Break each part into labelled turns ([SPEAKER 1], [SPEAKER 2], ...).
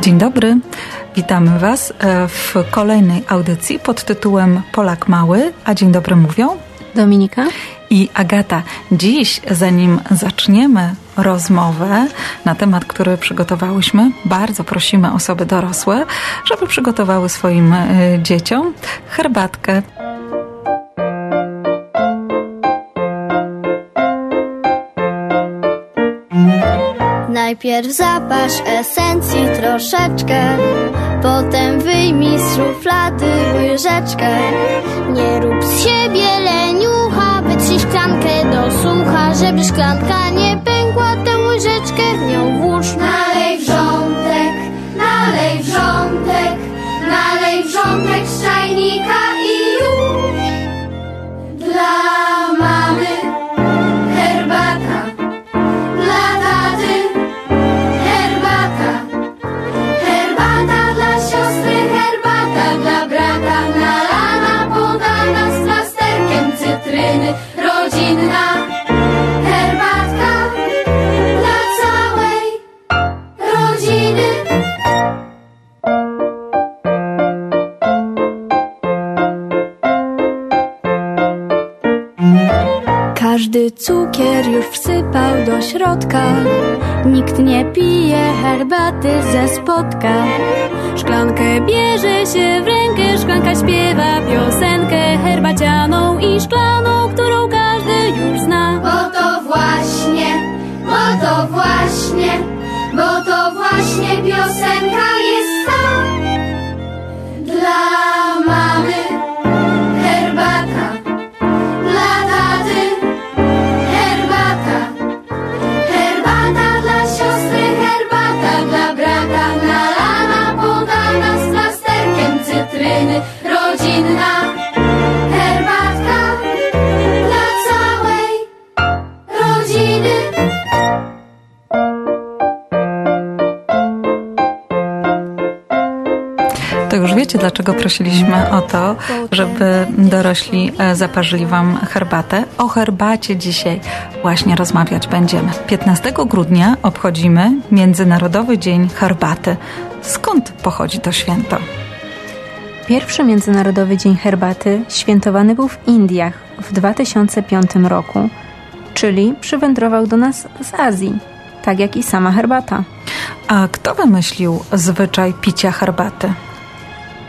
[SPEAKER 1] Dzień dobry. Witamy Was e, w kolejnej audycji pod tytułem Polak Mały, a dzień dobry mówią
[SPEAKER 2] Dominika
[SPEAKER 1] i Agata. Dziś, zanim zaczniemy rozmowę na temat, który przygotowałyśmy, bardzo prosimy osoby dorosłe, żeby przygotowały swoim e, dzieciom herbatkę.
[SPEAKER 3] Najpierw zapasz esencji troszeczkę, potem wyjmij z szuflady łyżeczkę. Nie rób z siebie leniucha, wytrzyj szklankę do sucha, żeby szklanka nie pękła, tę łyżeczkę w nią włóż.
[SPEAKER 4] Nalej wrzątek, nalej wrzątek, nalej wrzątek z czajnika
[SPEAKER 3] Każdy cukier już wsypał do środka. Nikt nie pije herbaty ze spotka. Szklankę bierze się w rękę, szklanka śpiewa piosenkę herbacianą i szklaną, którą każdy już zna.
[SPEAKER 4] Bo to właśnie, bo to właśnie, bo to właśnie piosenka
[SPEAKER 1] dlaczego prosiliśmy o to, żeby dorośli e, zaparzyli Wam herbatę. O herbacie dzisiaj właśnie rozmawiać będziemy. 15 grudnia obchodzimy Międzynarodowy Dzień Herbaty. Skąd pochodzi to święto?
[SPEAKER 2] Pierwszy Międzynarodowy Dzień Herbaty świętowany był w Indiach w 2005 roku, czyli przywędrował do nas z Azji, tak jak i sama herbata.
[SPEAKER 1] A kto wymyślił zwyczaj picia herbaty?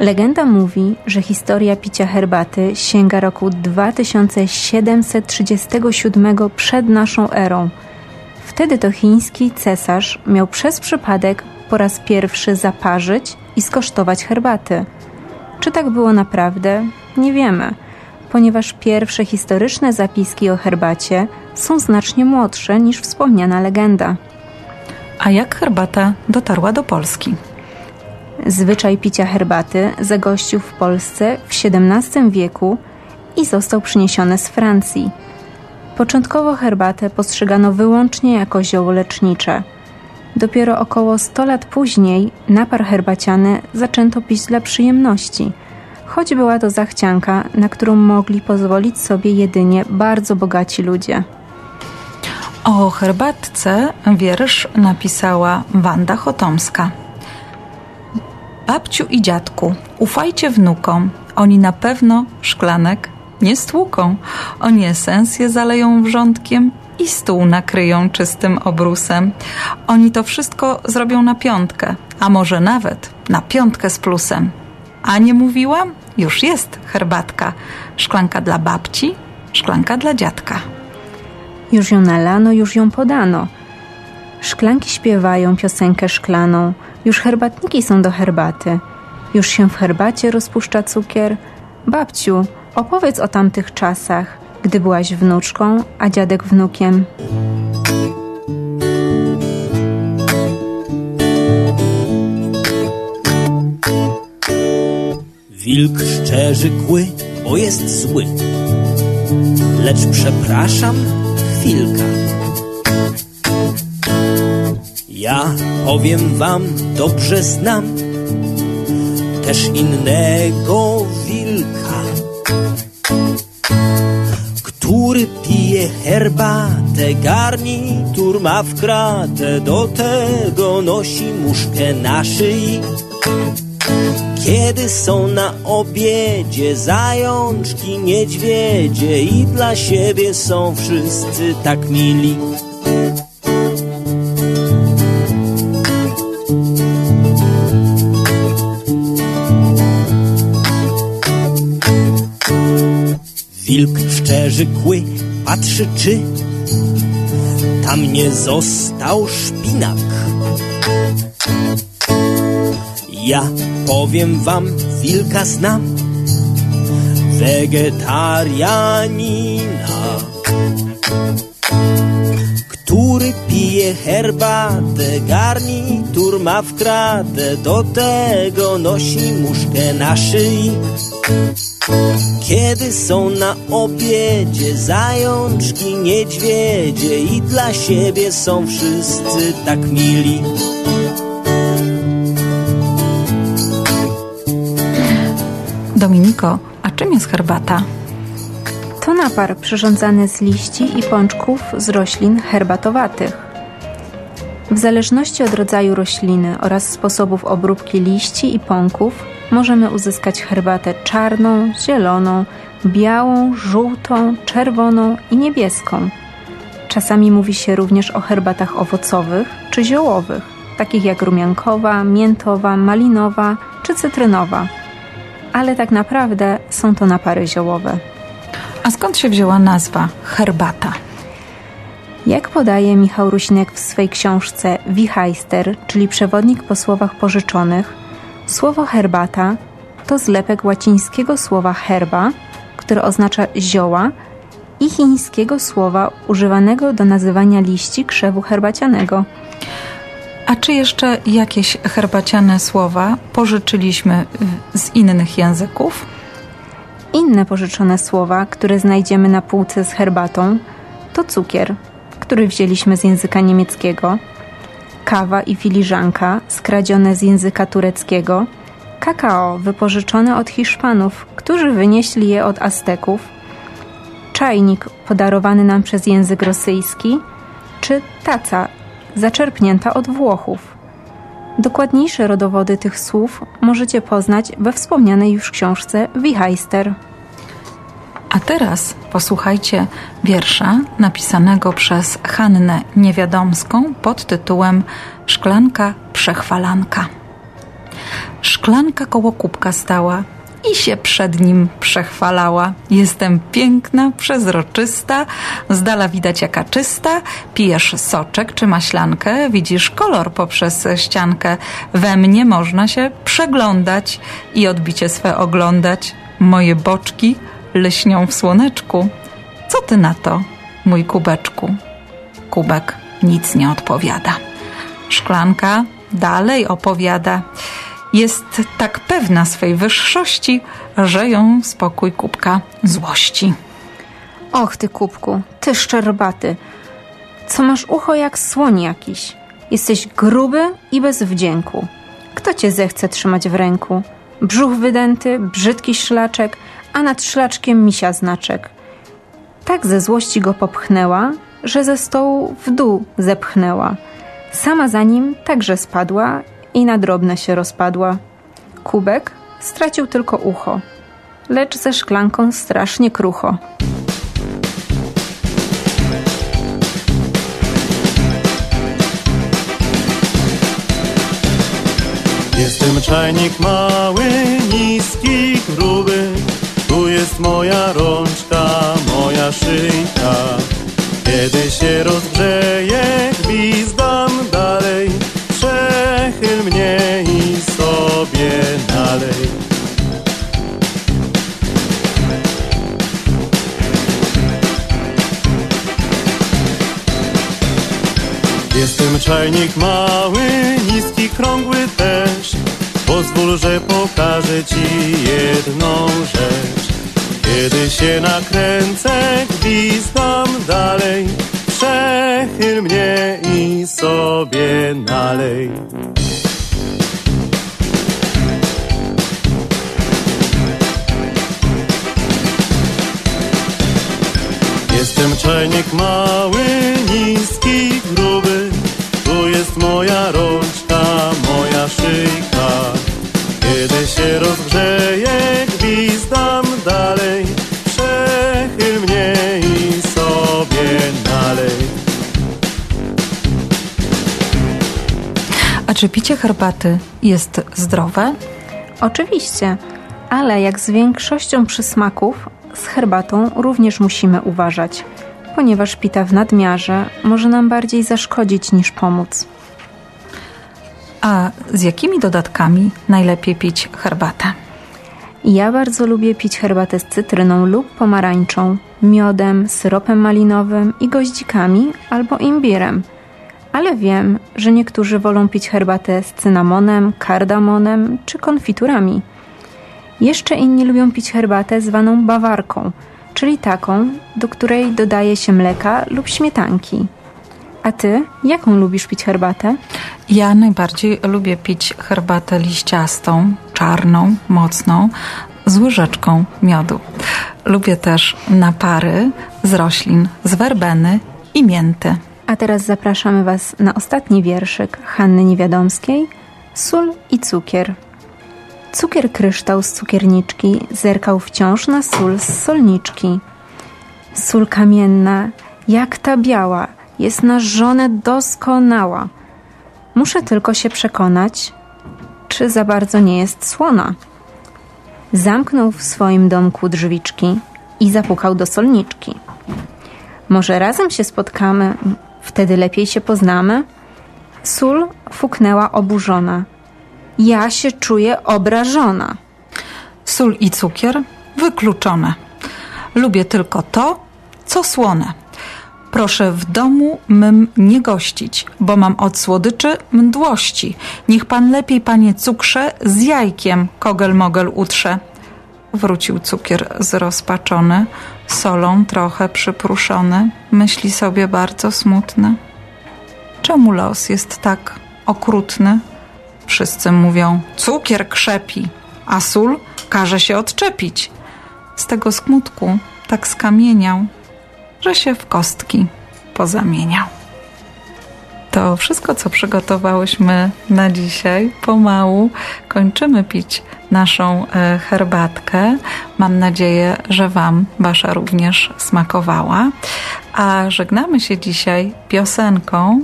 [SPEAKER 2] Legenda mówi, że historia picia herbaty sięga roku 2737 przed naszą erą. Wtedy to chiński cesarz miał przez przypadek po raz pierwszy zaparzyć i skosztować herbaty. Czy tak było naprawdę? Nie wiemy, ponieważ pierwsze historyczne zapiski o herbacie są znacznie młodsze niż wspomniana legenda.
[SPEAKER 1] A jak herbata dotarła do Polski?
[SPEAKER 2] Zwyczaj picia herbaty zagościł w Polsce w XVII wieku i został przyniesiony z Francji. Początkowo herbatę postrzegano wyłącznie jako zioło lecznicze. Dopiero około 100 lat później napar herbaciany zaczęto pić dla przyjemności, choć była to zachcianka, na którą mogli pozwolić sobie jedynie bardzo bogaci ludzie.
[SPEAKER 1] O herbatce wiersz napisała Wanda Chotomska. Babciu i dziadku, ufajcie wnukom, oni na pewno szklanek nie stłuką. Oni esencję zaleją wrzątkiem i stół nakryją czystym obrusem. Oni to wszystko zrobią na piątkę, a może nawet na piątkę z plusem. A nie mówiłam? Już jest herbatka. Szklanka dla babci, szklanka dla dziadka.
[SPEAKER 2] Już ją nalano, już ją podano. Szklanki śpiewają piosenkę szklaną, już herbatniki są do herbaty. Już się w herbacie rozpuszcza cukier. Babciu, opowiedz o tamtych czasach, gdy byłaś wnuczką, a dziadek wnukiem.
[SPEAKER 5] Wilk szczerzy kły, bo jest zły. Lecz przepraszam, chwilka. Ja powiem wam, dobrze znam też innego wilka, który pije herbatę, garnitur ma w kratę, do tego nosi muszkę na szyi. Kiedy są na obiedzie zajączki, niedźwiedzie i dla siebie są wszyscy tak mili. Wilk szczerzy kły, patrzy czy tam nie został szpinak. Ja powiem wam, wilka znam, wegetarianina, który pije herbatę, garnitur ma w kratę, do tego nosi muszkę na szyi. Kiedy są na obiedzie zajączki, niedźwiedzie i dla siebie są wszyscy tak mili.
[SPEAKER 1] Dominiko, a czym jest herbata?
[SPEAKER 2] To napar przyrządzany z liści i pączków z roślin herbatowatych. W zależności od rodzaju rośliny oraz sposobów obróbki liści i pąków możemy uzyskać herbatę czarną, zieloną, białą, żółtą, czerwoną i niebieską. Czasami mówi się również o herbatach owocowych czy ziołowych, takich jak rumiankowa, miętowa, malinowa czy cytrynowa. Ale tak naprawdę są to napary ziołowe.
[SPEAKER 1] A skąd się wzięła nazwa herbata?
[SPEAKER 2] Jak podaje Michał Rusinek w swej książce Wichajster, czyli przewodnik po słowach pożyczonych, słowo herbata to zlepek łacińskiego słowa herba, które oznacza zioła, i chińskiego słowa używanego do nazywania liści krzewu herbacianego.
[SPEAKER 1] A czy jeszcze jakieś herbaciane słowa pożyczyliśmy z innych języków?
[SPEAKER 2] Inne pożyczone słowa, które znajdziemy na półce z herbatą, to cukier, który wzięliśmy z języka niemieckiego, kawa i filiżanka skradzione z języka tureckiego, kakao wypożyczone od Hiszpanów, którzy wynieśli je od Azteków, czajnik podarowany nam przez język rosyjski, czy taca zaczerpnięta od Włochów. Dokładniejsze rodowody tych słów możecie poznać we wspomnianej już książce Wichajster.
[SPEAKER 1] A teraz posłuchajcie wiersza napisanego przez Hannę Niewiadomską pod tytułem Szklanka przechwalanka. Szklanka koło kubka stała i się przed nim przechwalała. Jestem piękna, przezroczysta, z dala widać jaka czysta. Pijesz soczek czy maślankę, widzisz kolor poprzez ściankę. We mnie można się przeglądać i odbicie swe oglądać. Moje boczki lśnią w słoneczku. Co ty na to, mój kubeczku? Kubek nic nie odpowiada. Szklanka dalej opowiada. Jest tak pewna swej wyższości, że ją spokój kubka złości.
[SPEAKER 2] Och ty kubku, ty szczerbaty, co masz ucho jak słoń jakiś. Jesteś gruby i bez wdzięku. Kto cię zechce trzymać w ręku? Brzuch wydęty, brzydki szlaczek, a nad szlaczkiem misia znaczek. Tak ze złości go popchnęła, że ze stołu w dół zepchnęła. Sama za nim także spadła i na drobne się rozpadła. Kubek stracił tylko ucho, lecz ze szklanką strasznie krucho.
[SPEAKER 6] Jestem czajnik mały, niski, gruby, jest moja rączka, moja szyjka. Kiedy się rozgrzeje, gwizdam dalej, przechyl mnie i sobie nalej. Jestem czajnik mały, niski, krągły też. Pozwól, że pokażę ci jedną rzecz. Kiedy się nakręcę, gwizdam dalej. Przechyl mnie i sobie nalej. Jestem czajnik mały, niski, gruby Tu jest moja rączka,
[SPEAKER 1] czy picie herbaty jest zdrowe?
[SPEAKER 2] Oczywiście, ale jak z większością przysmaków, z herbatą również musimy uważać, ponieważ pita w nadmiarze może nam bardziej zaszkodzić niż pomóc.
[SPEAKER 1] A z jakimi dodatkami najlepiej pić herbatę?
[SPEAKER 2] Ja bardzo lubię pić herbatę z cytryną lub pomarańczą, miodem, syropem malinowym i goździkami albo imbirem. Ale wiem, że niektórzy wolą pić herbatę z cynamonem, kardamonem czy konfiturami. Jeszcze inni lubią pić herbatę zwaną bawarką, czyli taką, do której dodaje się mleka lub śmietanki. A ty, jaką lubisz pić herbatę?
[SPEAKER 1] Ja najbardziej lubię pić herbatę liściastą, czarną, mocną, z łyżeczką miodu. Lubię też napary z roślin, z werbeny i mięty.
[SPEAKER 2] A teraz zapraszamy Was na ostatni wierszyk Hanny Niewiadomskiej Sól i cukier. Cukier kryształ z cukierniczki zerkał wciąż na sól z solniczki. Sól kamienna, jak ta biała, jest na żonę doskonała. Muszę tylko się przekonać, czy za bardzo nie jest słona. Zamknął w swoim domku drzwiczki i zapukał do solniczki. Może razem się spotkamy, wtedy lepiej się poznamy? Sól fuknęła oburzona. Ja się czuję obrażona.
[SPEAKER 1] Sól i cukier wykluczone. Lubię tylko to, co słone. Proszę w domu mym nie gościć, bo mam od słodyczy mdłości. Niech pan lepiej, panie cukrze, z jajkiem kogel-mogel utrze. Wrócił cukier zrozpaczony, solą trochę przypruszony, myśli sobie bardzo smutny. Czemu los jest tak okrutny? Wszyscy mówią, cukier krzepi, a sól każe się odczepić. Z tego smutku tak skamieniał, że się w kostki pozamieniał. To wszystko, co przygotowałyśmy na dzisiaj. Pomału kończymy pić naszą e, herbatkę. Mam nadzieję, że Wam Wasza również smakowała. A żegnamy się dzisiaj piosenką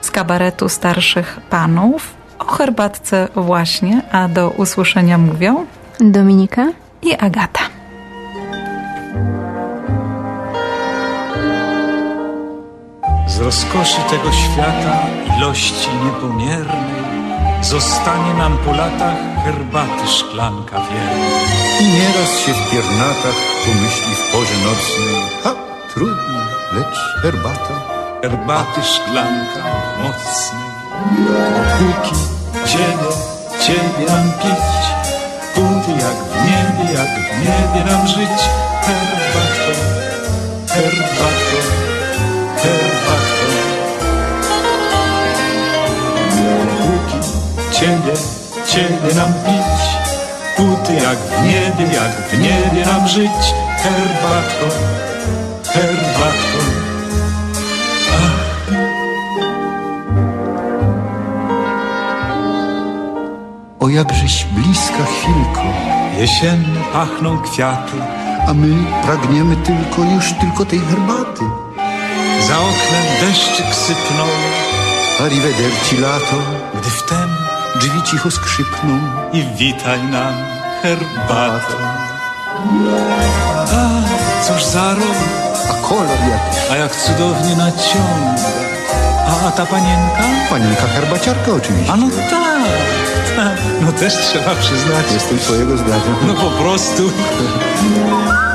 [SPEAKER 1] z kabaretu starszych panów o herbatce właśnie, a do usłyszenia mówią
[SPEAKER 2] Dominika
[SPEAKER 1] i Agata.
[SPEAKER 7] Z rozkoszy tego świata, ilości niepomiernej, zostanie nam po latach herbaty szklanka wierna.
[SPEAKER 8] I nieraz się w piernatach pomyśli w porze nocnej, ha, trudno, lecz herbata.
[SPEAKER 7] Herbaty szklanka mocnej. Dopóki ciebie, ciebie nam pić, póty jak w niebie, jak w niebie nam żyć, herbato, herbato, herbato. Ciebie, ciebie nam pić, póty jak w niebie, jak w niebie nam żyć, herbato, herbato.
[SPEAKER 8] O jakżeś bliska chwilko,
[SPEAKER 7] Jesienne pachną kwiaty,
[SPEAKER 8] a my pragniemy tylko już tylko tej herbaty.
[SPEAKER 7] za oknem deszczyk sypnął,
[SPEAKER 8] Arrivederci lato,
[SPEAKER 7] gdy wtem
[SPEAKER 8] drzwi cicho skrzypną.
[SPEAKER 7] i witaj nam herbatą. A, cóż za rok,
[SPEAKER 8] A kolor jak
[SPEAKER 7] a jak cudownie naciąga. A, a ta panienka?
[SPEAKER 8] panienka herbaciarka oczywiście.
[SPEAKER 7] A no tak, tak, no też trzeba przyznać.
[SPEAKER 8] Jestem twojego zdania.
[SPEAKER 7] No po prostu.